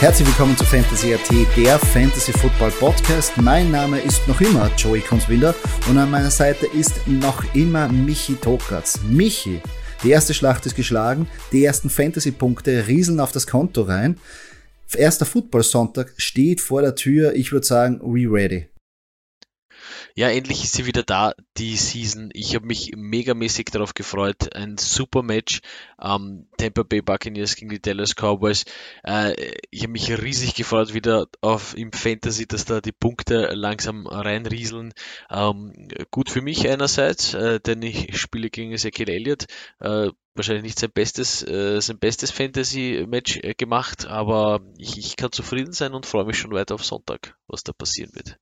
Herzlich willkommen zu Fantasy AT, der Fantasy Football Podcast. Mein Name ist noch immer Joey Kunzwinder und an meiner Seite ist noch immer Michi Tokatz. Michi, die erste Schlacht ist geschlagen, die ersten Fantasy-Punkte rieseln auf das Konto rein. Erster Football-Sonntag steht vor der Tür. Ich würde sagen, we ready. Ja, endlich ist sie wieder da, die Season. Ich habe mich megamäßig darauf gefreut. Ein super Match. Ähm, Tampa Bay Buccaneers gegen die Dallas Cowboys. Äh, ich habe mich riesig gefreut wieder auf im Fantasy, dass da die Punkte langsam reinrieseln. Ähm, gut für mich einerseits, äh, denn ich spiele gegen Ezekiel Elliott. Äh, wahrscheinlich nicht sein bestes, äh, sein bestes Fantasy-Match äh, gemacht, aber ich, ich kann zufrieden sein und freue mich schon weiter auf Sonntag, was da passieren wird.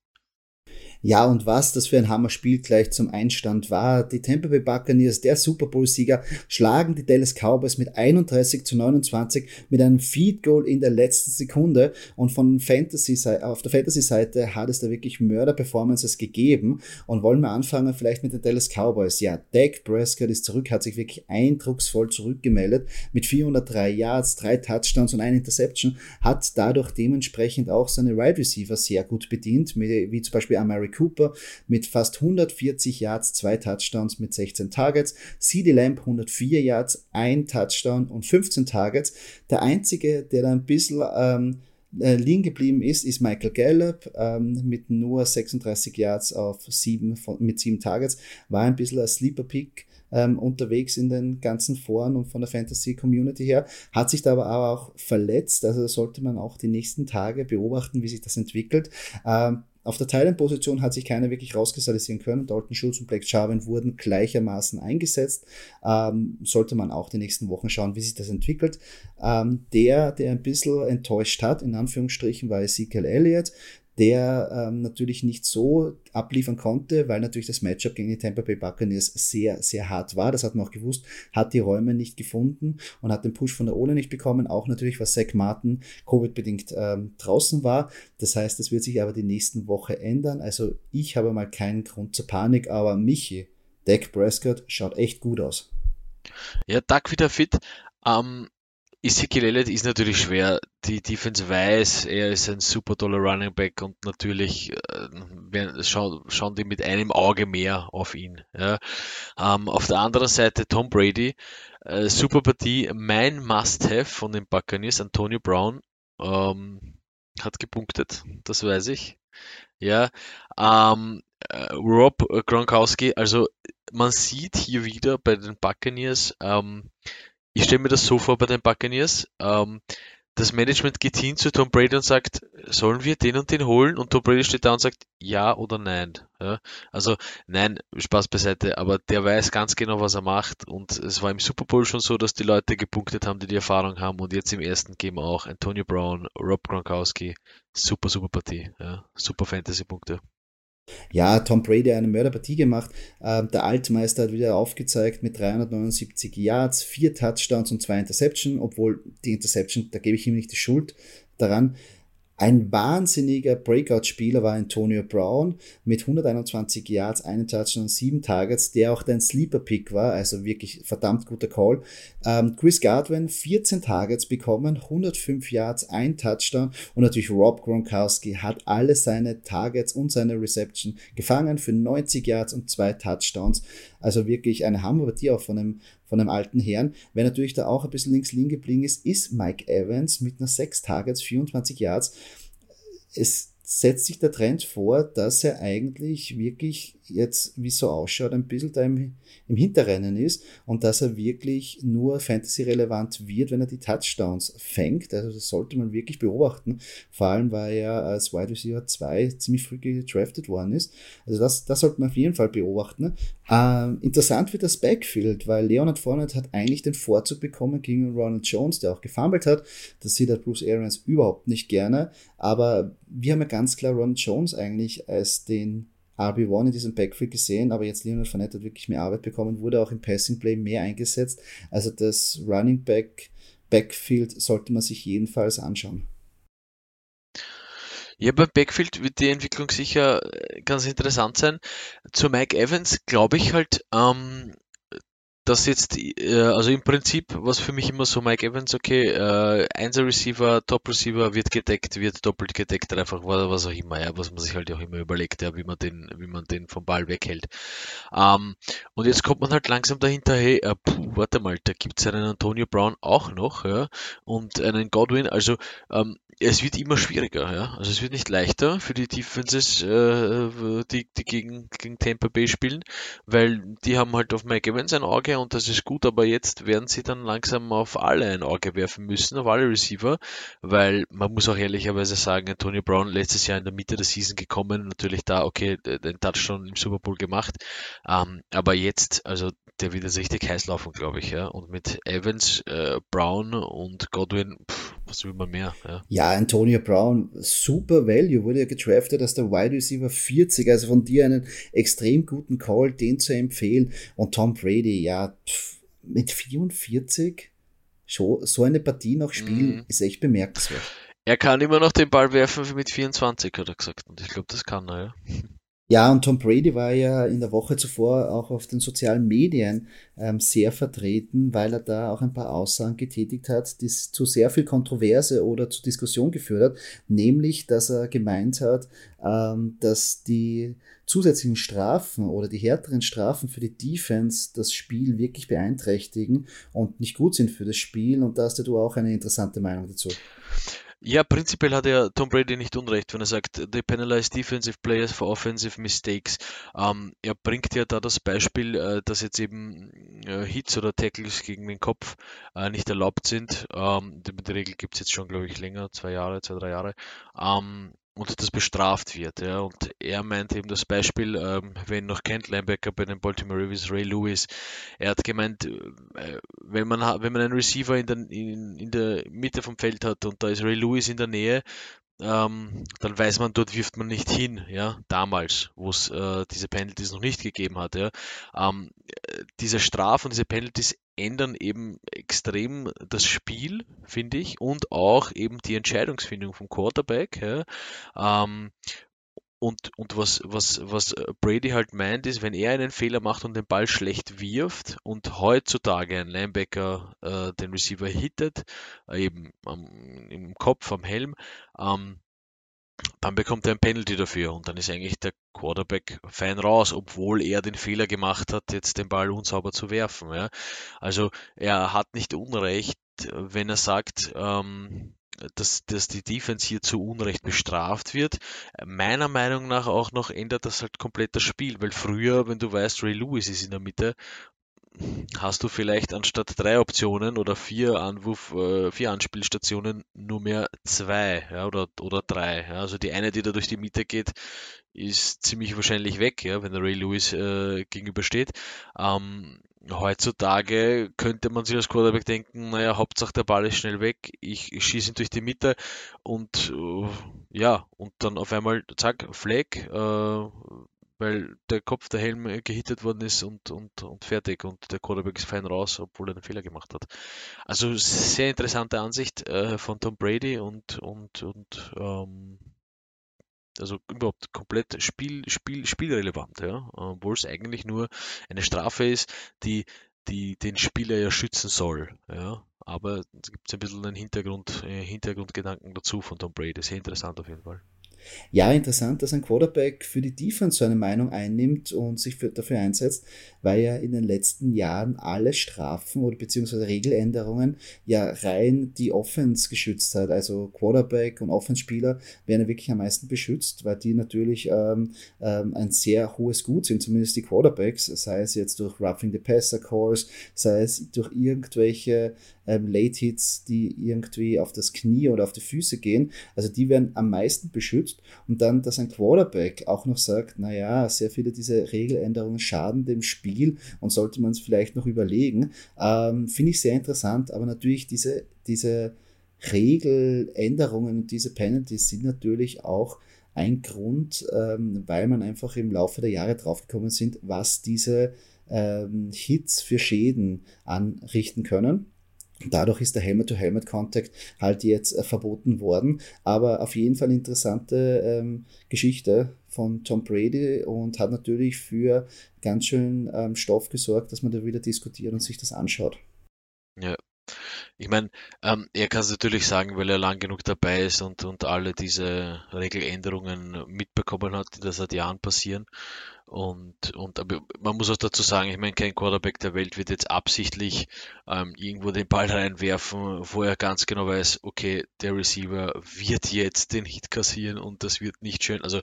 Ja, und was das für ein Hammerspiel gleich zum Einstand war. Die Tampa Bay Buccaneers, der Super Bowl-Sieger, schlagen die Dallas Cowboys mit 31 zu 29 mit einem Feed Goal in der letzten Sekunde. Und von Fantasy auf der Fantasy-Seite hat es da wirklich Mörder-Performances gegeben. Und wollen wir anfangen vielleicht mit den Dallas Cowboys. Ja, Dak Prescott ist zurück, hat sich wirklich eindrucksvoll zurückgemeldet mit 403 Yards, drei Touchdowns und eine Interception, hat dadurch dementsprechend auch seine Wide right Receiver sehr gut bedient, wie zum Beispiel American Cooper mit fast 140 Yards, zwei Touchdowns mit 16 Targets. CD Lamb 104 Yards, ein Touchdown und 15 Targets. Der einzige, der da ein bisschen ähm, äh, liegen geblieben ist, ist Michael Gallup ähm, mit nur 36 Yards auf sieben von, mit sieben Targets. War ein bisschen ein Sleeper Pick ähm, unterwegs in den ganzen Foren und von der Fantasy Community her, hat sich da aber auch verletzt. Also sollte man auch die nächsten Tage beobachten, wie sich das entwickelt. Ähm, auf der Thailand-Position hat sich keiner wirklich rauskristallisieren können. Dalton Schulz und Blake Jarvin wurden gleichermaßen eingesetzt. Ähm, sollte man auch die nächsten Wochen schauen, wie sich das entwickelt. Ähm, der, der ein bisschen enttäuscht hat, in Anführungsstrichen, war Ezekiel Elliott der ähm, natürlich nicht so abliefern konnte, weil natürlich das Matchup gegen die Tampa Bay Buccaneers sehr, sehr hart war. Das hat man auch gewusst, hat die Räume nicht gefunden und hat den Push von der Ole nicht bekommen. Auch natürlich, was Zach Martin Covid-bedingt ähm, draußen war. Das heißt, das wird sich aber die nächsten Woche ändern. Also ich habe mal keinen Grund zur Panik, aber Michi, Dak Prescott schaut echt gut aus. Ja, Dak wieder fit. Ähm, Elliott ist natürlich schwer. Die Defense weiß, er ist ein super toller Running Back und natürlich äh, schauen, schauen die mit einem Auge mehr auf ihn. Ja. Ähm, auf der anderen Seite Tom Brady, äh, super Partie. Mein Must-Have von den Buccaneers, Antonio Brown, ähm, hat gepunktet, das weiß ich. Ja, ähm, äh, Rob Gronkowski, also man sieht hier wieder bei den Buccaneers, ähm, ich stelle mir das so vor bei den Buccaneers. Ähm, das Management geht hin zu Tom Brady und sagt, sollen wir den und den holen? Und Tom Brady steht da und sagt, ja oder nein. Ja? Also nein, Spaß beiseite, aber der weiß ganz genau, was er macht. Und es war im Super Bowl schon so, dass die Leute gepunktet haben, die die Erfahrung haben. Und jetzt im ersten Game auch Antonio Brown, Rob Gronkowski. Super, super Partie. Ja? Super Fantasy-Punkte. Ja, Tom Brady hat eine Mörderpartie gemacht. Ähm, der Altmeister hat wieder aufgezeigt mit 379 Yards, vier Touchdowns und zwei Interception, obwohl die Interception, da gebe ich ihm nicht die Schuld daran. Ein wahnsinniger Breakout-Spieler war Antonio Brown mit 121 Yards, einen Touchdown und sieben Targets, der auch dein Sleeper-Pick war, also wirklich verdammt guter Call. Ähm, Chris Godwin 14 Targets bekommen, 105 Yards, ein Touchdown und natürlich Rob Gronkowski hat alle seine Targets und seine Reception gefangen für 90 Yards und zwei Touchdowns. Also wirklich eine Hammerpartie auch von einem von einem alten Herrn. Wer natürlich da auch ein bisschen links liegen geblieben ist, ist Mike Evans mit einer 6 Targets, 24 Yards. Es setzt sich der Trend vor, dass er eigentlich wirklich jetzt, wie es so ausschaut, ein bisschen da im, im Hinterrennen ist und dass er wirklich nur Fantasy-relevant wird, wenn er die Touchdowns fängt. Also das sollte man wirklich beobachten. Vor allem, weil er als Wide Receiver 2 ziemlich früh gedraftet worden ist. Also das, das sollte man auf jeden Fall beobachten. Ähm, interessant wird das Backfield, weil Leonard Fournette hat eigentlich den Vorzug bekommen gegen Ronald Jones, der auch gefummelt hat. Das sieht der Bruce Arians überhaupt nicht gerne. Aber wir haben ja ganz klar Ronald Jones eigentlich als den RB1 in diesem Backfield gesehen, aber jetzt Leonard Fournette hat wirklich mehr Arbeit bekommen, wurde auch im Passing Play mehr eingesetzt. Also das Running Back Backfield sollte man sich jedenfalls anschauen. Ja, beim Backfield wird die Entwicklung sicher äh, ganz interessant sein. Zu Mike Evans glaube ich halt, ähm, dass jetzt, äh, also im Prinzip, was für mich immer so Mike Evans, okay, äh, Einser Receiver, Top Receiver wird gedeckt, wird doppelt gedeckt, einfach was auch immer, ja, was man sich halt auch immer überlegt, ja, wie man den, wie man den vom Ball weghält. Ähm, und jetzt kommt man halt langsam dahinter, hey, äh, puh, warte mal, da gibt's einen Antonio Brown auch noch, ja, und einen Godwin, also ähm, es wird immer schwieriger, ja. Also es wird nicht leichter für die Defenses, äh, die, die gegen, gegen Tampa Bay spielen, weil die haben halt auf Mike Evans ein Auge und das ist gut, aber jetzt werden sie dann langsam auf alle ein Auge werfen müssen, auf alle Receiver, weil man muss auch ehrlicherweise sagen, Antonio Brown letztes Jahr in der Mitte der Season gekommen, natürlich da, okay, den Touchdown im Super Bowl gemacht, ähm, aber jetzt, also der wird richtig heiß laufen, glaube ich, ja. Und mit Evans, äh, Brown und Godwin, pff, was will man mehr? Ja. ja, Antonio Brown, super Value, wurde ja getraftet als der Wide Receiver 40, also von dir einen extrem guten Call, den zu empfehlen. Und Tom Brady, ja, pff, mit 44 so, so eine Partie noch spielen, mm. ist echt bemerkenswert. Er kann immer noch den Ball werfen wie mit 24, hat er gesagt. Und ich glaube, das kann er, ja. Ja, und Tom Brady war ja in der Woche zuvor auch auf den sozialen Medien ähm, sehr vertreten, weil er da auch ein paar Aussagen getätigt hat, die zu sehr viel Kontroverse oder zu Diskussion geführt hat, nämlich, dass er gemeint hat, ähm, dass die zusätzlichen Strafen oder die härteren Strafen für die Defense das Spiel wirklich beeinträchtigen und nicht gut sind für das Spiel. Und da hast du auch eine interessante Meinung dazu. Ja, prinzipiell hat er Tom Brady nicht unrecht, wenn er sagt, they penalize defensive players for offensive mistakes. Ähm, er bringt ja da das Beispiel, äh, dass jetzt eben äh, Hits oder Tackles gegen den Kopf äh, nicht erlaubt sind. Ähm, die, die Regel gibt es jetzt schon, glaube ich, länger, zwei Jahre, zwei, drei Jahre. Ähm, und das bestraft wird. Ja. Und er meint eben das Beispiel, ähm, wenn noch kennt, Linebacker bei den Baltimore Ravens, Ray Lewis, er hat gemeint, äh, wenn man wenn man einen Receiver in der, in, in der Mitte vom Feld hat und da ist Ray Lewis in der Nähe, ähm, dann weiß man, dort wirft man nicht hin, ja, damals, wo es äh, diese Penalties noch nicht gegeben hat, ja. Ähm, äh, diese Strafen, diese Penalties ändern eben extrem das Spiel, finde ich, und auch eben die Entscheidungsfindung vom Quarterback. Ja. Ähm, und, und was, was, was Brady halt meint, ist, wenn er einen Fehler macht und den Ball schlecht wirft und heutzutage ein Linebacker äh, den Receiver hittet, äh, eben am, im Kopf, am Helm, ähm, dann bekommt er ein Penalty dafür und dann ist eigentlich der Quarterback fein raus, obwohl er den Fehler gemacht hat, jetzt den Ball unsauber zu werfen. Ja. Also er hat nicht Unrecht, wenn er sagt, ähm, dass, dass die Defense hier zu Unrecht bestraft wird. Meiner Meinung nach auch noch ändert das halt komplett das Spiel, weil früher, wenn du weißt, Ray Lewis ist in der Mitte hast du vielleicht anstatt drei Optionen oder vier Anwurf, äh, vier Anspielstationen nur mehr zwei ja, oder, oder drei. Ja. Also die eine, die da durch die Mitte geht, ist ziemlich wahrscheinlich weg, ja, wenn der Ray Lewis äh, gegenübersteht. Ähm, heutzutage könnte man sich als Quarterback denken, naja, Hauptsache der Ball ist schnell weg, ich, schieße ihn durch die Mitte und äh, ja, und dann auf einmal, zack, Flag, äh, weil der Kopf der Helm äh, gehittet worden ist und, und, und fertig und der Quarterback ist fein raus, obwohl er einen Fehler gemacht hat. Also sehr interessante Ansicht äh, von Tom Brady und, und, und ähm, also überhaupt komplett Spiel, Spiel, spielrelevant, ja, obwohl es eigentlich nur eine Strafe ist, die, die den Spieler ja schützen soll, ja. Aber es gibt ein bisschen einen Hintergrund, äh, Hintergrundgedanken dazu von Tom Brady. Sehr interessant auf jeden Fall. Ja, interessant, dass ein Quarterback für die Defense so eine Meinung einnimmt und sich für, dafür einsetzt, weil ja in den letzten Jahren alle Strafen oder beziehungsweise Regeländerungen ja rein die Offense geschützt hat. Also Quarterback und Offense-Spieler werden ja wirklich am meisten beschützt, weil die natürlich ähm, ähm, ein sehr hohes Gut sind, zumindest die Quarterbacks, sei es jetzt durch Roughing the Passer Calls, sei es durch irgendwelche ähm, Late Hits, die irgendwie auf das Knie oder auf die Füße gehen. Also die werden am meisten beschützt. Und dann, dass ein Quarterback auch noch sagt, naja, sehr viele dieser Regeländerungen schaden dem Spiel und sollte man es vielleicht noch überlegen, ähm, finde ich sehr interessant. Aber natürlich diese, diese Regeländerungen und diese Penalties sind natürlich auch ein Grund, ähm, weil man einfach im Laufe der Jahre draufgekommen sind, was diese ähm, Hits für Schäden anrichten können. Dadurch ist der Helmet-to-Helmet-Contact halt jetzt äh, verboten worden. Aber auf jeden Fall interessante ähm, Geschichte von Tom Brady und hat natürlich für ganz schön ähm, Stoff gesorgt, dass man da wieder diskutiert und sich das anschaut. Ja, ich meine, ähm, er kann es natürlich sagen, weil er lang genug dabei ist und, und alle diese Regeländerungen mitbekommen hat, die da seit Jahren passieren. Und, und aber man muss auch dazu sagen, ich meine, kein Quarterback der Welt wird jetzt absichtlich ähm, irgendwo den Ball reinwerfen, wo er ganz genau weiß, okay, der Receiver wird jetzt den Hit kassieren und das wird nicht schön. Also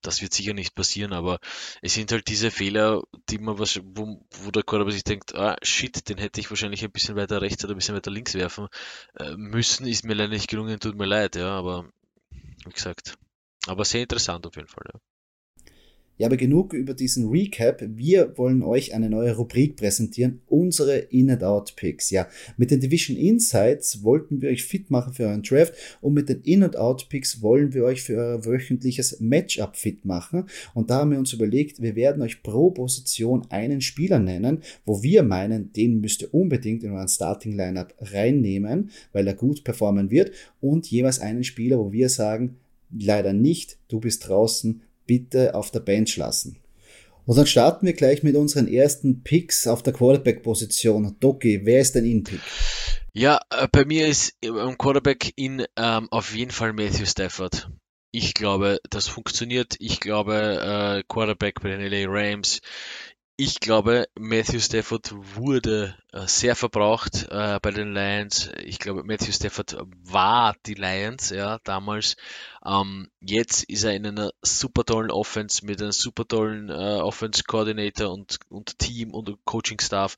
das wird sicher nicht passieren, aber es sind halt diese Fehler, die man was, wo, wo der Quarterback sich denkt, ah shit, den hätte ich wahrscheinlich ein bisschen weiter rechts oder ein bisschen weiter links werfen äh, müssen, ist mir leider nicht gelungen, tut mir leid, ja, aber wie gesagt. Aber sehr interessant auf jeden Fall, ja. Ja, aber genug über diesen Recap. Wir wollen euch eine neue Rubrik präsentieren, unsere In-and-Out-Picks. Ja, mit den Division Insights wollten wir euch fit machen für euren Draft und mit den In-and-Out-Picks wollen wir euch für euer wöchentliches Matchup fit machen. Und da haben wir uns überlegt, wir werden euch pro Position einen Spieler nennen, wo wir meinen, den müsst ihr unbedingt in euren Starting-Lineup reinnehmen, weil er gut performen wird und jeweils einen Spieler, wo wir sagen, leider nicht, du bist draußen, bitte auf der Bench lassen. Und dann starten wir gleich mit unseren ersten Picks auf der Quarterback-Position. Doki, wer ist dein In-Pick? Ja, äh, bei mir ist im Quarterback in ähm, auf jeden Fall Matthew Stafford. Ich glaube, das funktioniert. Ich glaube, äh, Quarterback bei den LA Rams ich glaube, Matthew Stafford wurde äh, sehr verbraucht äh, bei den Lions. Ich glaube, Matthew Stafford war die Lions, ja, damals. Ähm, jetzt ist er in einer super tollen Offense mit einem super tollen äh, Offense Coordinator und, und Team und Coaching Staff.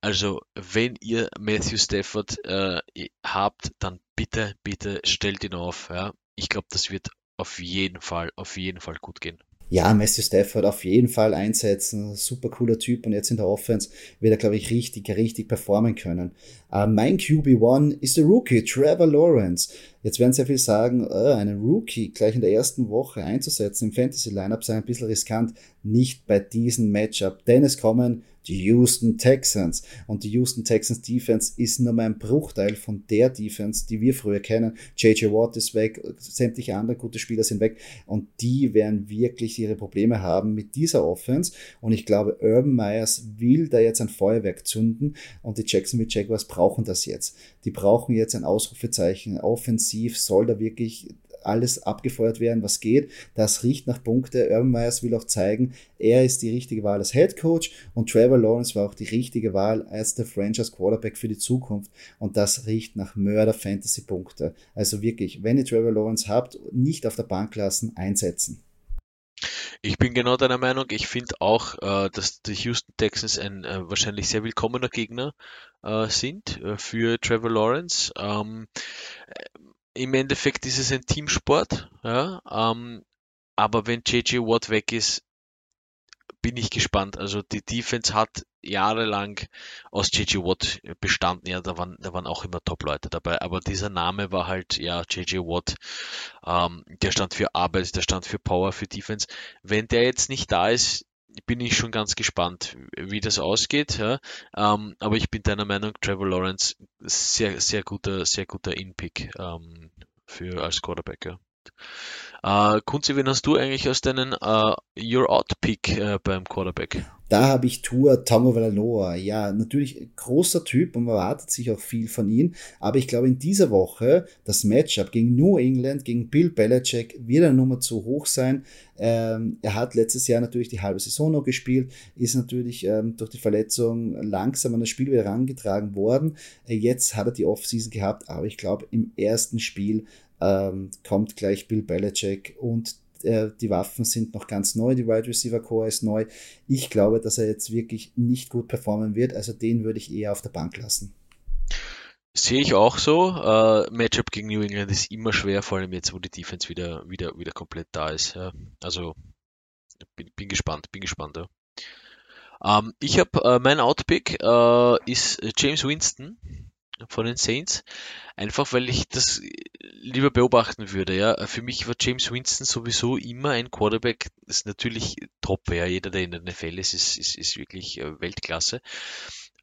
Also, wenn ihr Matthew Stafford äh, habt, dann bitte, bitte stellt ihn auf. Ja. Ich glaube, das wird auf jeden Fall, auf jeden Fall gut gehen. Ja, Matthew Stafford auf jeden Fall einsetzen. Super cooler Typ und jetzt in der Offense wird er, glaube ich, richtig, richtig performen können. Uh, mein QB1 ist der Rookie, Trevor Lawrence. Jetzt werden sehr viel sagen, uh, einen Rookie gleich in der ersten Woche einzusetzen im Fantasy-Lineup sei ein bisschen riskant. Nicht bei diesem Matchup, denn es kommen die Houston Texans. Und die Houston Texans Defense ist nur mal ein Bruchteil von der Defense, die wir früher kennen. JJ Watt ist weg, sämtliche andere gute Spieler sind weg und die werden wirklich ihre Probleme haben mit dieser Offense. Und ich glaube, Urban Myers will da jetzt ein Feuerwerk zünden und die Jacksonville Jaguars brauchen das jetzt. Die brauchen jetzt ein Ausrufezeichen. Offensiv soll da wirklich alles abgefeuert werden, was geht. Das riecht nach Punkte. Urban Myers will auch zeigen, er ist die richtige Wahl als Head Coach und Trevor Lawrence war auch die richtige Wahl als der Franchise Quarterback für die Zukunft. Und das riecht nach Mörder Fantasy Punkte. Also wirklich, wenn ihr Trevor Lawrence habt, nicht auf der Bank lassen, einsetzen. Ich bin genau deiner Meinung. Ich finde auch, äh, dass die Houston Texans ein äh, wahrscheinlich sehr willkommener Gegner äh, sind für Trevor Lawrence. Ähm, im Endeffekt ist es ein Teamsport, ja, ähm, aber wenn JJ Watt weg ist, bin ich gespannt. Also die Defense hat jahrelang aus JJ Watt bestanden. Ja, da waren, da waren auch immer Top-Leute dabei. Aber dieser Name war halt, ja, JJ Watt. Ähm, der stand für Arbeit, der stand für Power, für Defense. Wenn der jetzt nicht da ist, bin ich schon ganz gespannt, wie das ausgeht. Ja. Ähm, aber ich bin deiner Meinung, Trevor Lawrence, sehr, sehr guter, sehr guter In-Pick ähm, für als Quarterback. Ja. Äh, Kunzi, wen hast du eigentlich als deinen uh, Your Out-Pick äh, beim Quarterback? Da habe ich Tour Tongo Valaloa. Ja, natürlich großer Typ und man erwartet sich auch viel von ihm. Aber ich glaube, in dieser Woche das Matchup gegen New England, gegen Bill Belichick, wird eine Nummer zu hoch sein. Ähm, er hat letztes Jahr natürlich die halbe Saison noch gespielt, ist natürlich ähm, durch die Verletzung langsam an das Spiel wieder herangetragen worden. Äh, jetzt hat er die Offseason gehabt, aber ich glaube, im ersten Spiel ähm, kommt gleich Bill Belichick und äh, die Waffen sind noch ganz neu, die Wide Receiver Core ist neu. Ich glaube, dass er jetzt wirklich nicht gut performen wird, also den würde ich eher auf der Bank lassen. Sehe ich auch so. Äh, Matchup gegen New England ist immer schwer, vor allem jetzt, wo die Defense wieder, wieder, wieder komplett da ist. Ja. Also bin, bin gespannt, bin gespannt. Ja. Ähm, ich habe äh, mein Outpick äh, ist James Winston von den Saints, einfach weil ich das lieber beobachten würde. Ja, für mich war James Winston sowieso immer ein Quarterback, ist natürlich top, ja, jeder, der in der NFL ist, ist, ist, ist wirklich äh, Weltklasse.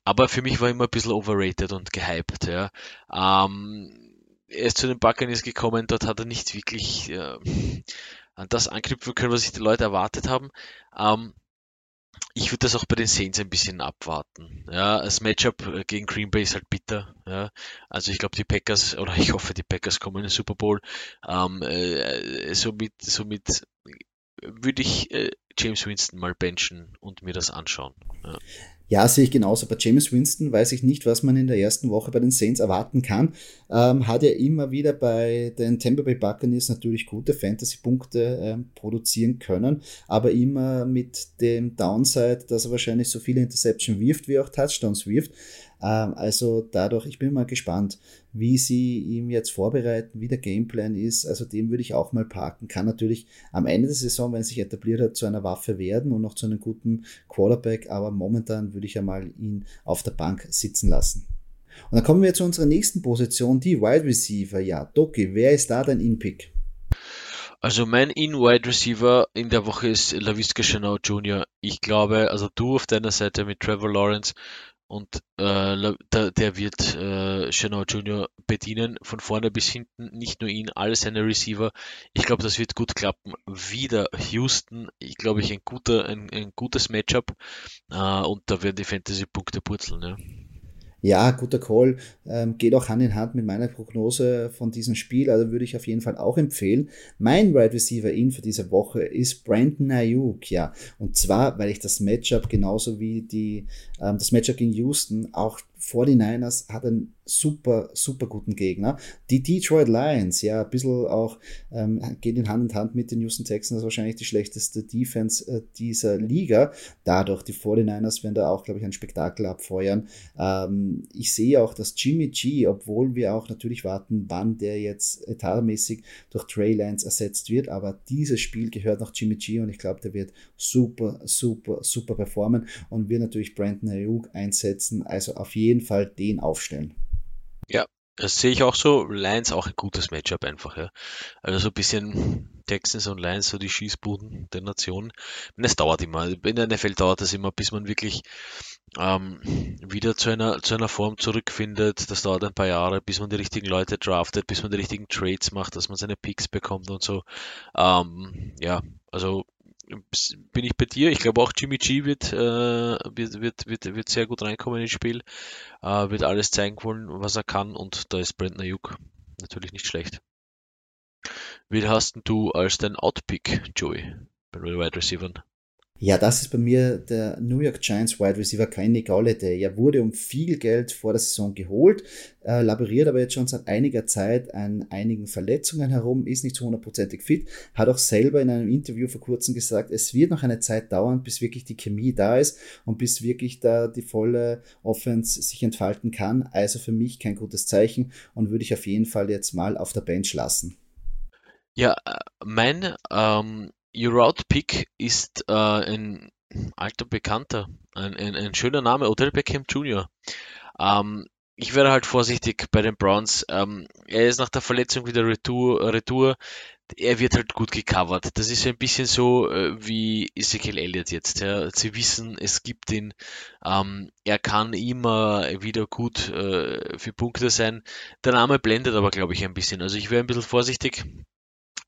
Aber für mich war immer ein bisschen overrated und gehypt. Ja. Ähm, er ist zu den Buccaneers gekommen, dort hat er nicht wirklich äh, an das anknüpfen können, was sich die Leute erwartet haben. Ähm, ich würde das auch bei den Saints ein bisschen abwarten. Ja, das Matchup äh, gegen Green Bay ist halt bitter. Ja, also ich glaube, die Packers, oder ich hoffe, die Packers kommen in den Super Bowl. Ähm, äh, somit, somit würde ich äh, James Winston mal benchen und mir das anschauen. Ja. Ja, sehe ich genauso. Bei James Winston weiß ich nicht, was man in der ersten Woche bei den Saints erwarten kann. Ähm, hat er immer wieder bei den Tampa Bay Buccaneers natürlich gute Fantasy-Punkte ähm, produzieren können, aber immer mit dem Downside, dass er wahrscheinlich so viele Interception wirft, wie auch Touchdowns wirft. Ähm, also dadurch, ich bin mal gespannt, wie sie ihm jetzt vorbereiten, wie der Gameplan ist. Also dem würde ich auch mal parken. Kann natürlich am Ende der Saison, wenn er sich etabliert hat, zu einer Waffe werden und noch zu einem guten Quarterback, aber momentan würde ich ja mal ihn auf der Bank sitzen lassen. Und dann kommen wir zu unserer nächsten Position, die Wide Receiver. Ja, Doki, wer ist da dein In-Pick? Also mein In-Wide Receiver in der Woche ist LaVisca Chanel Jr. Ich glaube, also du auf deiner Seite mit Trevor Lawrence und äh, der, der, wird äh, Chanel Jr. bedienen, von vorne bis hinten, nicht nur ihn, alle seine Receiver. Ich glaube, das wird gut klappen. Wieder Houston, ich glaube, ich ein guter, ein, ein gutes Matchup äh, und da werden die Fantasy-Punkte purzeln. Ja. Ja, guter Call. Ähm, geht auch Hand in Hand mit meiner Prognose von diesem Spiel. Also würde ich auf jeden Fall auch empfehlen. Mein Wide right Receiver in für diese Woche ist Brandon Ayuk. Ja, und zwar, weil ich das Matchup genauso wie die, ähm, das Matchup gegen Houston auch 49ers hat einen super, super guten Gegner. Die Detroit Lions, ja, ein bisschen auch, ähm, geht in Hand in Hand mit den Houston Texans, wahrscheinlich die schlechteste Defense äh, dieser Liga. Dadurch, die 49ers werden da auch, glaube ich, ein Spektakel abfeuern. Ähm, ich sehe auch, dass Jimmy G, obwohl wir auch natürlich warten, wann der jetzt etatmäßig durch Trey Lance ersetzt wird, aber dieses Spiel gehört noch Jimmy G und ich glaube, der wird super, super, super performen und wird natürlich Brandon Ayuk einsetzen. Also auf jeden jeden Fall den aufstellen. Ja, das sehe ich auch so. Lions auch ein gutes Matchup einfach, ja. Also so ein bisschen Texans und Lions, so die Schießbuden der Nation. Es dauert immer. In der NFL dauert das immer, bis man wirklich ähm, wieder zu einer, zu einer Form zurückfindet. Das dauert ein paar Jahre, bis man die richtigen Leute draftet, bis man die richtigen Trades macht, dass man seine Picks bekommt und so. Ähm, ja, also bin ich bei dir. Ich glaube auch Jimmy G wird, äh, wird, wird, wird, wird sehr gut reinkommen ins Spiel, äh, wird alles zeigen wollen, was er kann und da ist Brandon Ayuk natürlich nicht schlecht. Wie hast du als dein Outpick, Joey, bei den Wide Receivers? Ja, das ist bei mir der New York Giants Wide Receiver Kenny Galladay. Er wurde um viel Geld vor der Saison geholt, äh, laboriert aber jetzt schon seit einiger Zeit an einigen Verletzungen herum, ist nicht zu hundertprozentig fit, hat auch selber in einem Interview vor kurzem gesagt, es wird noch eine Zeit dauern, bis wirklich die Chemie da ist und bis wirklich da die volle Offense sich entfalten kann. Also für mich kein gutes Zeichen und würde ich auf jeden Fall jetzt mal auf der Bench lassen. Ja, äh, mein ähm, Pick ist äh, ein alter Bekannter, ein, ein, ein, schöner Name, Odell Beckham Jr. Ähm, ich wäre halt vorsichtig bei den Browns. Ähm, er ist nach der Verletzung wieder Retour, Retour. Er wird halt gut gecovert. Das ist ein bisschen so äh, wie Ezekiel Elliott jetzt. Ja. Sie wissen, es gibt ihn. Ähm, er kann immer wieder gut äh, für Punkte sein. Der Name blendet aber, glaube ich, ein bisschen. Also ich wäre ein bisschen vorsichtig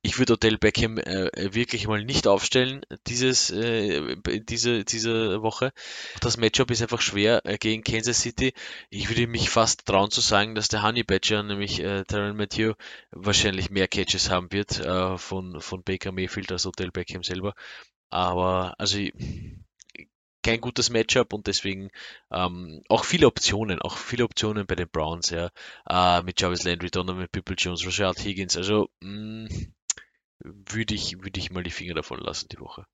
ich würde Odell Beckham äh, wirklich mal nicht aufstellen dieses, äh, diese, diese Woche. Das Matchup ist einfach schwer äh, gegen Kansas City. Ich würde mich fast trauen zu sagen, dass der Honey Badger, nämlich äh, Tyron Matthew, wahrscheinlich mehr Catches haben wird äh, von, von Baker Mayfield als Odell Beckham selber. Aber also kein gutes Matchup und deswegen ähm, auch viele Optionen, auch viele Optionen bei den Browns, ja, äh, mit Jarvis Landry, Donovan People Jones, Rashad Higgins, also mm, würde ich, würde ich mal die Finger davon lassen die Woche.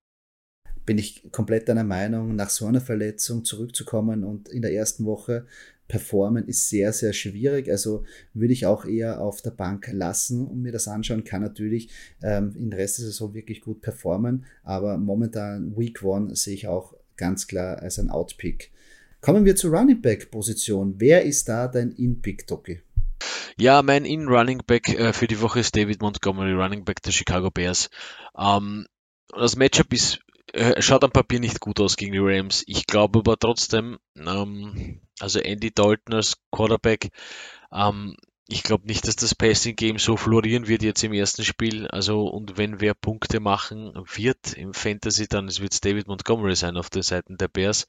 Bin ich komplett deiner Meinung, nach so einer Verletzung zurückzukommen und in der ersten Woche performen ist sehr, sehr schwierig. Also würde ich auch eher auf der Bank lassen und mir das anschauen. Kann natürlich ähm, in der Rest der Saison wirklich gut performen, aber momentan Week One sehe ich auch ganz klar als ein Outpick. Kommen wir zur Running Back Position. Wer ist da dein In-Pick, Doki? Ja, mein In-Running Back äh, für die Woche ist David Montgomery, Running Back der Chicago Bears. Ähm, das Matchup ist, äh, schaut am Papier nicht gut aus gegen die Rams. Ich glaube aber trotzdem, ähm, also Andy Dalton als Quarterback, ähm, ich glaube nicht, dass das Passing Game so florieren wird jetzt im ersten Spiel. Also, und wenn wer Punkte machen wird im Fantasy, dann wird es David Montgomery sein auf den Seiten der Bears.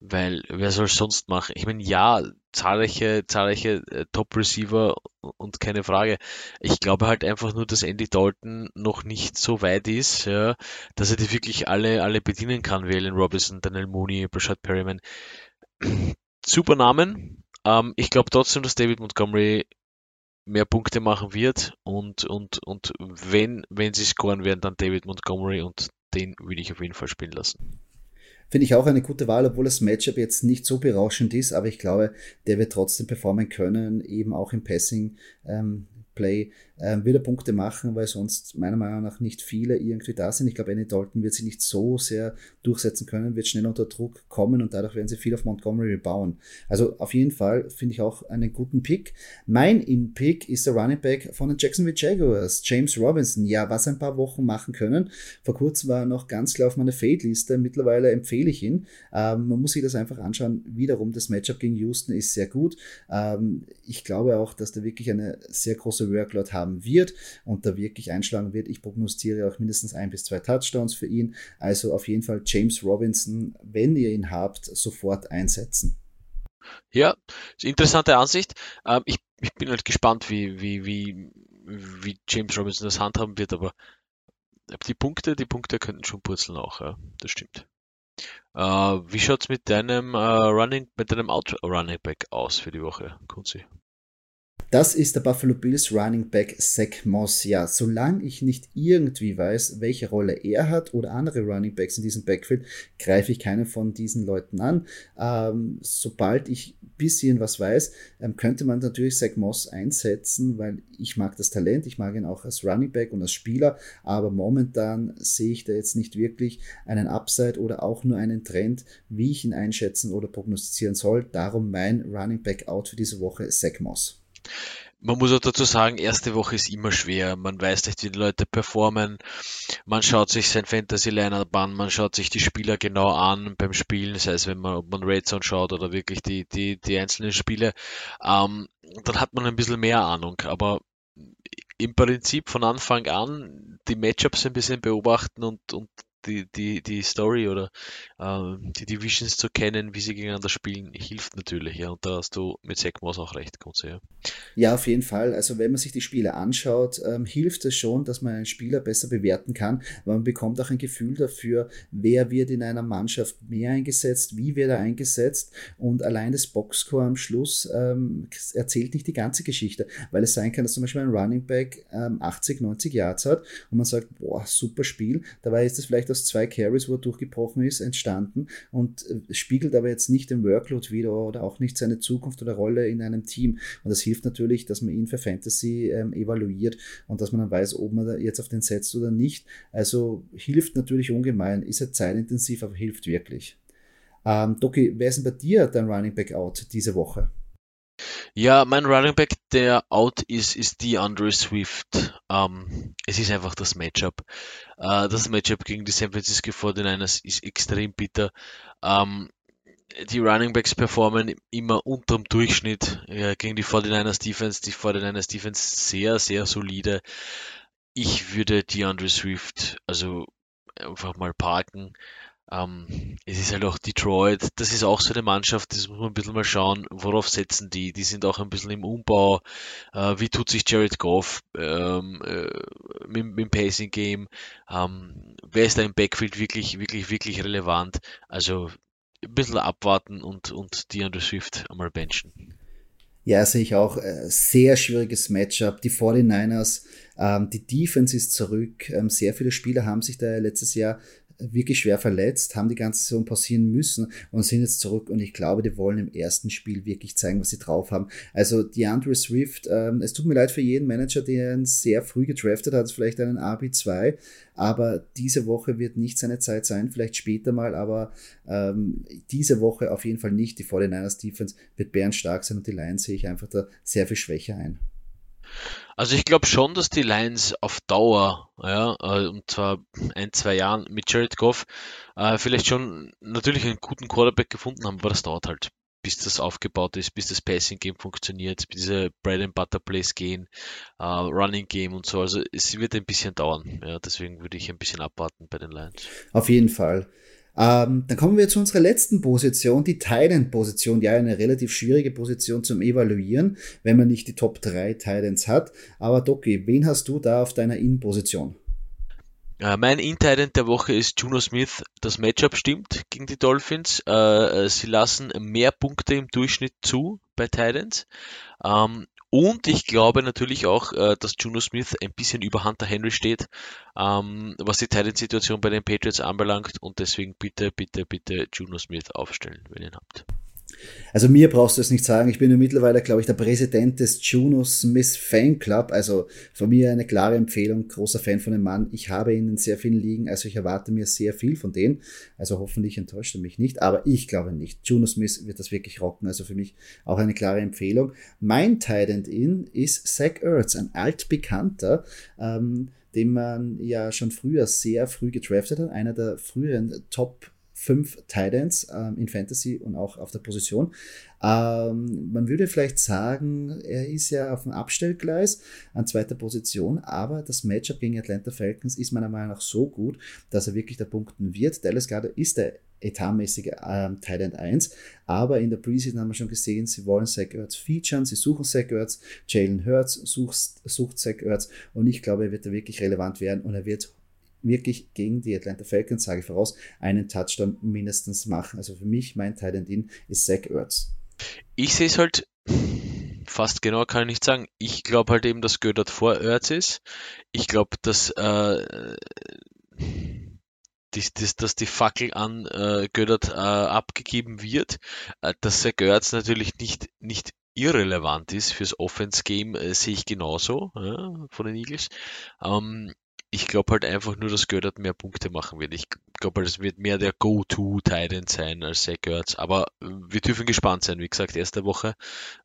Weil wer soll es sonst machen? Ich meine, ja, zahlreiche, zahlreiche äh, Top-Receiver und keine Frage. Ich glaube halt einfach nur, dass Andy Dalton noch nicht so weit ist, ja, dass er die wirklich alle, alle bedienen kann, wie Allen Robinson, Daniel Mooney, Brashad Perryman. Super Namen. Ähm, ich glaube trotzdem, dass David Montgomery mehr Punkte machen wird und, und, und wenn, wenn sie scoren werden, dann David Montgomery und den würde ich auf jeden Fall spielen lassen. Finde ich auch eine gute Wahl, obwohl das Matchup jetzt nicht so berauschend ist, aber ich glaube, der wird trotzdem performen können, eben auch im Passing. Ähm, Play ähm, wird Punkte machen, weil sonst meiner Meinung nach nicht viele irgendwie da sind. Ich glaube, Andy Dalton wird sich nicht so sehr durchsetzen können, wird schnell unter Druck kommen und dadurch werden sie viel auf Montgomery bauen. Also auf jeden Fall finde ich auch einen guten Pick. Mein In-Pick ist der Running Back von den Jacksonville Jaguars, James Robinson. Ja, was ein paar Wochen machen können. Vor kurzem war er noch ganz klar auf meiner Fade-Liste. Mittlerweile empfehle ich ihn. Ähm, man muss sich das einfach anschauen. Wiederum, das Matchup gegen Houston ist sehr gut. Ähm, ich glaube auch, dass der wirklich eine sehr große Workload haben wird und da wirklich einschlagen wird. Ich prognostiziere auch mindestens ein bis zwei Touchdowns für ihn. Also auf jeden Fall James Robinson, wenn ihr ihn habt, sofort einsetzen. Ja, interessante Ansicht. Ähm, ich, ich bin halt gespannt, wie, wie, wie, wie James Robinson das handhaben wird, aber die Punkte, die Punkte könnten schon purzeln auch, ja, das stimmt. Äh, wie schaut's mit deinem äh, Running, mit deinem Out Running Back aus für die Woche, Kunzi? Das ist der Buffalo Bills Running Back Zach Moss. Ja, solange ich nicht irgendwie weiß, welche Rolle er hat oder andere Running Backs in diesem Backfield, greife ich keinen von diesen Leuten an. Ähm, sobald ich ein bisschen was weiß, ähm, könnte man natürlich Zach Moss einsetzen, weil ich mag das Talent, ich mag ihn auch als Running Back und als Spieler, aber momentan sehe ich da jetzt nicht wirklich einen Upside oder auch nur einen Trend, wie ich ihn einschätzen oder prognostizieren soll. Darum mein Running Back Out für diese Woche, Zach Moss. Man muss auch dazu sagen, erste Woche ist immer schwer. Man weiß nicht, wie die Leute performen. Man schaut sich sein Fantasy-Lineup an, man schaut sich die Spieler genau an beim Spielen, sei es, wenn man, ob man Red Zone schaut oder wirklich die, die, die einzelnen Spiele. Ähm, dann hat man ein bisschen mehr Ahnung. Aber im Prinzip von Anfang an die Matchups ein bisschen beobachten und, und die, die, die Story oder äh, die Divisions zu kennen, wie sie gegeneinander spielen, hilft natürlich. Ja, und da hast du mit Zach Moss auch recht, Kunze, ja. Ja, auf jeden Fall. Also wenn man sich die Spiele anschaut, ähm, hilft es schon, dass man einen Spieler besser bewerten kann, weil man bekommt auch ein Gefühl dafür, wer wird in einer Mannschaft mehr eingesetzt, wie wird er eingesetzt und allein das Boxscore am Schluss ähm, erzählt nicht die ganze Geschichte, weil es sein kann, dass zum Beispiel ein Running Back ähm, 80, 90 Yards hat und man sagt, boah, super Spiel, dabei ist es vielleicht aus zwei Carries, wo er durchgebrochen ist, entstanden und äh, spiegelt aber jetzt nicht den Workload wieder oder auch nicht seine Zukunft oder Rolle in einem Team und das hilft natürlich natürlich, dass man ihn für Fantasy ähm, evaluiert und dass man dann weiß, ob man da jetzt auf den setzt oder nicht. Also hilft natürlich ungemein, ist ja zeitintensiv, aber hilft wirklich. Ähm, Doki, wer ist denn bei dir dein Running Back out diese Woche? Ja, mein Running Back, der out ist, ist die Andre Swift. Ähm, es ist einfach das Matchup. Äh, das Matchup gegen die San Francisco 49ers ist extrem bitter. Ähm, die Running Backs performen immer unterm Durchschnitt ja, gegen die 49ers Defense. Die 49ers Defense sehr, sehr solide. ich würde DeAndre Swift also einfach mal parken. Ähm, es ist halt auch Detroit, das ist auch so eine Mannschaft, das muss man ein bisschen mal schauen, worauf setzen die. Die sind auch ein bisschen im Umbau. Äh, wie tut sich Jared Goff ähm, äh, mit, mit, dem Pacing Game? Ähm, wer ist da im Backfield wirklich, wirklich, wirklich relevant? Also ein bisschen abwarten und, und DeAndre Swift einmal benchen. Ja, sehe ich auch. Äh, sehr schwieriges Matchup. Die 49ers, ähm, die Defense ist zurück. Ähm, sehr viele Spieler haben sich da letztes Jahr wirklich schwer verletzt, haben die ganze Saison pausieren müssen und sind jetzt zurück und ich glaube, die wollen im ersten Spiel wirklich zeigen, was sie drauf haben. Also die Andre Swift, ähm, es tut mir leid für jeden Manager, der ihn sehr früh gedraftet hat, vielleicht einen RB2, aber diese Woche wird nicht seine Zeit sein, vielleicht später mal, aber ähm, diese Woche auf jeden Fall nicht. Die 49ers Defense wird bärenstark sein und die Lions sehe ich einfach da sehr viel schwächer ein. Also ich glaube schon, dass die Lions auf Dauer, ja, äh, und zwar ein, zwei Jahren mit Jared Goff, äh, vielleicht schon natürlich einen guten Quarterback gefunden haben, aber das dauert halt, bis das aufgebaut ist, bis das Passing Game funktioniert, bis diese Bread and Butter Plays gehen, äh, Running Game und so. Also es wird ein bisschen dauern. Ja, deswegen würde ich ein bisschen abwarten bei den Lions. Auf jeden Fall. Ähm, dann kommen wir zu unserer letzten Position, die Titan-Position. Ja, eine relativ schwierige Position zum Evaluieren, wenn man nicht die Top 3 Titans hat. Aber Doki, wen hast du da auf deiner In-Position? Uh, mein In-Titan der Woche ist Juno Smith. Das Matchup stimmt gegen die Dolphins. Uh, sie lassen mehr Punkte im Durchschnitt zu bei Titans. Um, ähm, und ich glaube natürlich auch, äh, dass Juno Smith ein bisschen über Hunter Henry steht, ähm, was die Titan-Situation bei den Patriots anbelangt. Und deswegen bitte, bitte, bitte Juno Smith aufstellen, wenn ihr ihn habt. Also mir brauchst du es nicht sagen. Ich bin ja mittlerweile, glaube ich, der Präsident des Juno Smith Fan Club. Also von mir eine klare Empfehlung. Großer Fan von dem Mann. Ich habe ihn in sehr vielen Ligen. Also ich erwarte mir sehr viel von denen. Also hoffentlich enttäuscht er mich nicht. Aber ich glaube nicht. Juno Smith wird das wirklich rocken. Also für mich auch eine klare Empfehlung. Mein Titan In ist Zach Ertz, ein altbekannter. Ähm, den man ja schon früher sehr früh gedraftet hat. Einer der früheren Top fünf Titans ähm, in Fantasy und auch auf der Position. Ähm, man würde vielleicht sagen, er ist ja auf dem Abstellgleis an zweiter Position, aber das Matchup gegen Atlanta Falcons ist meiner Meinung nach so gut, dass er wirklich da punkten wird. Dallas Garder ist der etatmäßige ähm, Thailand 1. Aber in der Preseason haben wir schon gesehen, sie wollen Zach Ertz featuren, sie suchen Zach Ertz, Jalen Hurts sucht, sucht Zach Ertz und ich glaube, er wird da wirklich relevant werden und er wird wirklich gegen die Atlanta Falcons, sage ich voraus, einen Touchdown mindestens machen. Also für mich, mein Tight In ist Zach Ertz. Ich sehe es halt fast genau, kann ich nicht sagen. Ich glaube halt eben, dass Gödert vor Ertz ist. Ich glaube, dass, äh, die, dass, dass die Fackel an äh, Gödert äh, abgegeben wird. Äh, dass Zach Ertz natürlich nicht, nicht irrelevant ist fürs Offense-Game, äh, sehe ich genauso ja, von den Eagles. Ähm, ich glaube halt einfach nur, dass Göttert mehr Punkte machen wird. Ich glaube, halt, es wird mehr der Go-To-Titan sein als Zach Ertz. Aber äh, wir dürfen gespannt sein. Wie gesagt, erste Woche,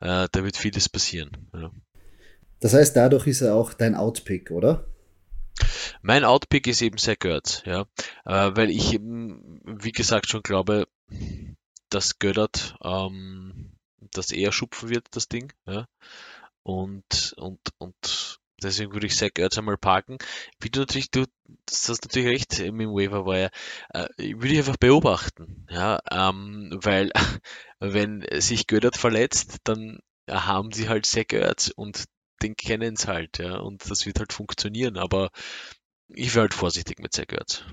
äh, da wird vieles passieren. Ja. Das heißt, dadurch ist er auch dein Outpick, oder? Mein Outpick ist eben Zach Ertz, ja. Äh, weil ich, wie gesagt, schon glaube, dass Göttert ähm, das eher schupfen wird, das Ding. Ja. Und, und, und Deswegen würde ich Zach Ertz einmal parken. Wie du natürlich, du das hast natürlich recht mit dem Waiver Wire, äh, würde ich einfach beobachten. Ja, ähm, weil wenn sich Gödert verletzt, dann haben sie halt Zach Ertz und den kennen sie halt, ja, und das wird halt funktionieren, aber ich wäre halt vorsichtig mit Zach Ertz.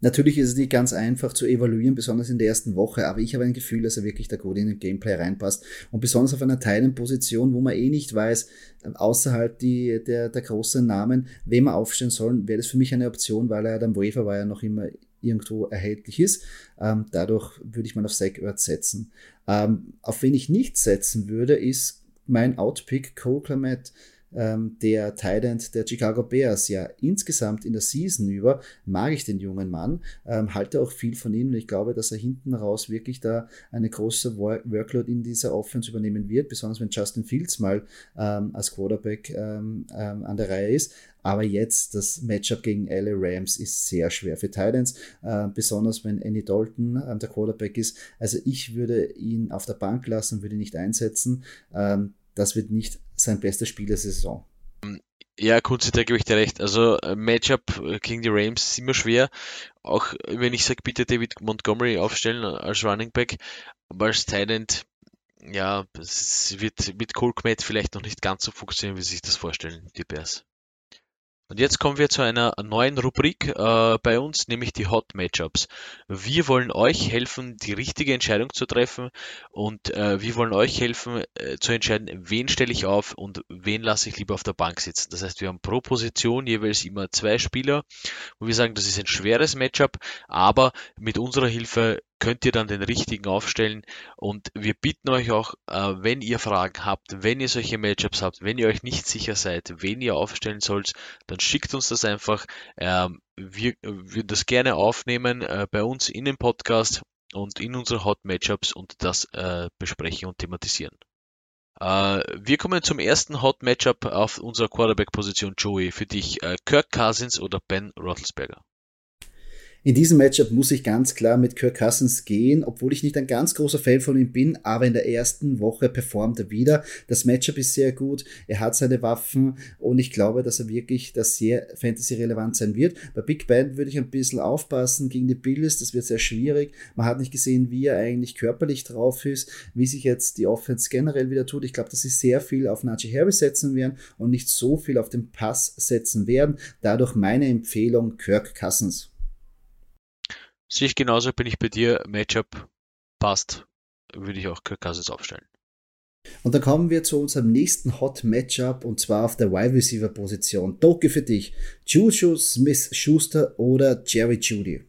Natürlich ist es nicht ganz einfach zu evaluieren, besonders in der ersten Woche, aber ich habe ein Gefühl, dass er wirklich da gut in den Gameplay reinpasst. Und besonders auf einer Teilenposition, wo man eh nicht weiß, außerhalb die, der, der großen Namen, wem er aufstellen soll, wäre das für mich eine Option, weil er dann Wafer war ja noch immer irgendwo erhältlich ist. Ähm, dadurch würde ich mal auf Zach Ertz setzen. Ähm, auf wen ich nicht setzen würde, ist mein Outpick Cole Clement ähm, der Tight der Chicago Bears. Ja, insgesamt in der Season über mag ich den jungen Mann, ähm, halte auch viel von ihm und ich glaube, dass er hinten raus wirklich da eine große Workload in dieser Offense übernehmen wird, besonders wenn Justin Fields mal ähm, als Quarterback ähm, ähm, an der Reihe ist. Aber jetzt das Matchup gegen LA Rams ist sehr schwer für Titans, äh, besonders wenn Andy Dalton äh, der Quarterback ist. Also ich würde ihn auf der Bank lassen, würde ihn nicht einsetzen. Ähm, das wird nicht sein bestes Spiel der Saison. Ja, Kunzi, da gebe ich dir recht. Also äh, Matchup äh, gegen die Rams ist immer schwer. Auch wenn ich sage, bitte David Montgomery aufstellen als Running Back, aber als Tight ja, es wird mit Cole Kmet vielleicht noch nicht ganz so funktionieren, wie sich das vorstellen, die Bears. Und jetzt kommen wir zu einer neuen Rubrik äh, bei uns, nämlich die Hot Matchups. Wir wollen euch helfen, die richtige Entscheidung zu treffen und äh, wir wollen euch helfen äh, zu entscheiden, wen stelle ich auf und wen lasse ich lieber auf der Bank sitzen. Das heißt, wir haben pro Position jeweils immer zwei Spieler, wo wir sagen, das ist ein schweres Matchup, aber mit unserer Hilfe könnt ihr dann den richtigen aufstellen. Und wir bitten euch auch, äh, wenn ihr Fragen habt, wenn ihr solche Matchups habt, wenn ihr euch nicht sicher seid, wen ihr aufstellen sollt, dann schickt uns das einfach. Ähm, wir würden das gerne aufnehmen äh, bei uns in dem Podcast und in unsere Hot Matchups und das äh, besprechen und thematisieren. Wir kommen zum ersten Hot Matchup auf unserer Quarterback-Position. Joey, für dich Kirk Cousins oder Ben Roethlisberger? In diesem Matchup muss ich ganz klar mit Kirk Cousins gehen, obwohl ich nicht ein ganz großer Fan von ihm bin, aber in der ersten Woche performt er wieder. Das Matchup ist sehr gut, er hat seine Waffen und ich glaube, dass er wirklich das sehr fantasy-relevant sein wird. Bei Big Band würde ich ein bisschen aufpassen gegen die Bills, das wird sehr schwierig. Man hat nicht gesehen, wie er eigentlich körperlich drauf ist, wie sich jetzt die Offense generell wieder tut. Ich glaube, dass sie sehr viel auf Najee Harris setzen werden und nicht so viel auf den Pass setzen werden. Dadurch meine Empfehlung Kirk Cousins. Sehe ich genauso, bin ich bei dir. Matchup passt, würde ich auch Kirk Cousins aufstellen. Und dann kommen wir zu unserem nächsten Hot Matchup und zwar auf der Wide Receiver Position. Doke für dich. Juju Smith Schuster oder Jerry Judy?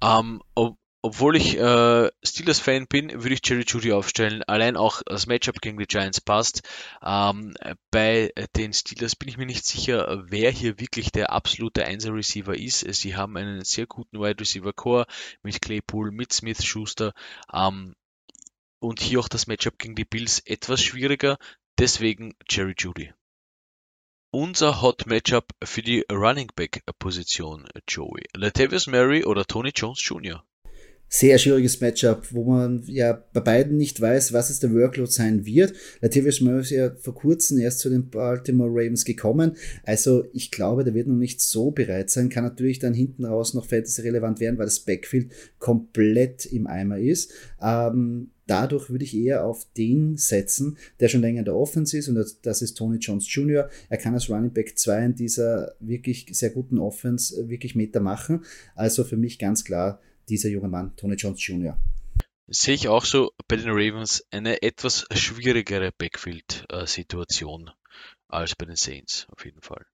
Um, ähm, obwohl ich äh, Steelers-Fan bin, würde ich Jerry Judy aufstellen. Allein auch das Matchup gegen die Giants passt. Ähm, bei den Steelers bin ich mir nicht sicher, wer hier wirklich der absolute Einser-Receiver ist. Sie haben einen sehr guten Wide Receiver-Core mit Claypool, mit Smith, Schuster. Ähm, und hier auch das Matchup gegen die Bills etwas schwieriger. Deswegen Jerry Judy. Unser Hot Matchup für die Running Back Position, Joey. Latavius Murray oder Tony Jones Jr.? Sehr schwieriges Matchup, wo man ja bei beiden nicht weiß, was es der Workload sein wird. Latavius Murray ist ja vor kurzem erst zu den Baltimore Ravens gekommen. Also ich glaube, der wird noch nicht so bereit sein. Kann natürlich dann hinten raus noch fantasy relevant werden, weil das Backfield komplett im Eimer ist. Ähm, dadurch würde ich eher auf den setzen, der schon länger in der Offense ist und das ist Tony Jones Jr. Er kann als Running Back 2 in dieser wirklich sehr guten Offense wirklich Meter machen. Also für mich ganz klar dieser junge Mann, Tony Jones Jr. Sehe ich auch so bei den Ravens eine etwas schwierigere Backfield-Situation als bei den Saints, auf jeden Fall.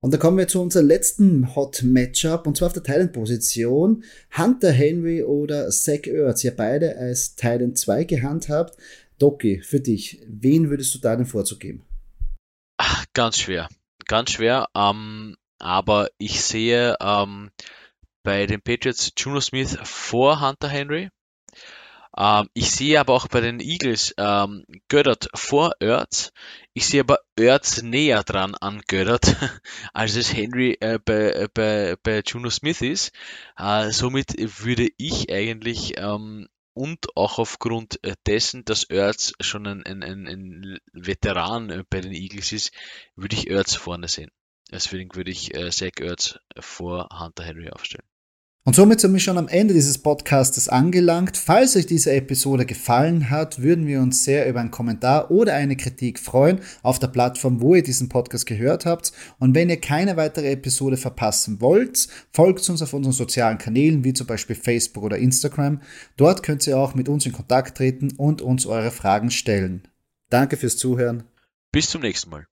Und da kommen wir zu unserem letzten Hot Matchup und zwar auf der Thailand-Position. Hunter Henry oder Zach Ertz, ihr beide als Thailand 2 gehandhabt. Doki, für dich, wen würdest du da den Vorzug geben? Ach, ganz schwer, ganz schwer. Ähm, aber ich sehe ähm, bei den Patriots Juno Smith vor Hunter Henry. Ähm, ich sehe aber auch bei den Eagles ähm, Göttert vor Ertz. Ich sehe aber Ertz näher dran an Göttert, als es Henry äh, bei, äh, bei, bei Juno Smith ist. Äh, somit würde ich eigentlich ähm, und auch aufgrund äh, dessen, dass Ertz schon ein, ein, ein Veteran äh, bei den Eagles ist, würde ich Ertz vorne sehen. Deswegen würde ich äh, Zach Ertz vor Hunter Henry aufstellen. Und somit sind wir schon am Ende dieses Podcastes angelangt. Falls euch diese Episode gefallen hat, würden wir uns sehr über einen Kommentar oder eine Kritik freuen auf der Plattform, wo ihr diesen Podcast gehört habt. Und wenn ihr keine weitere Episode verpassen wollt, folgt uns auf unseren sozialen Kanälen, wie zum Beispiel Facebook oder Instagram. Dort könnt ihr auch mit uns in Kontakt treten und uns eure Fragen stellen. Danke fürs Zuhören. Bis zum nächsten Mal.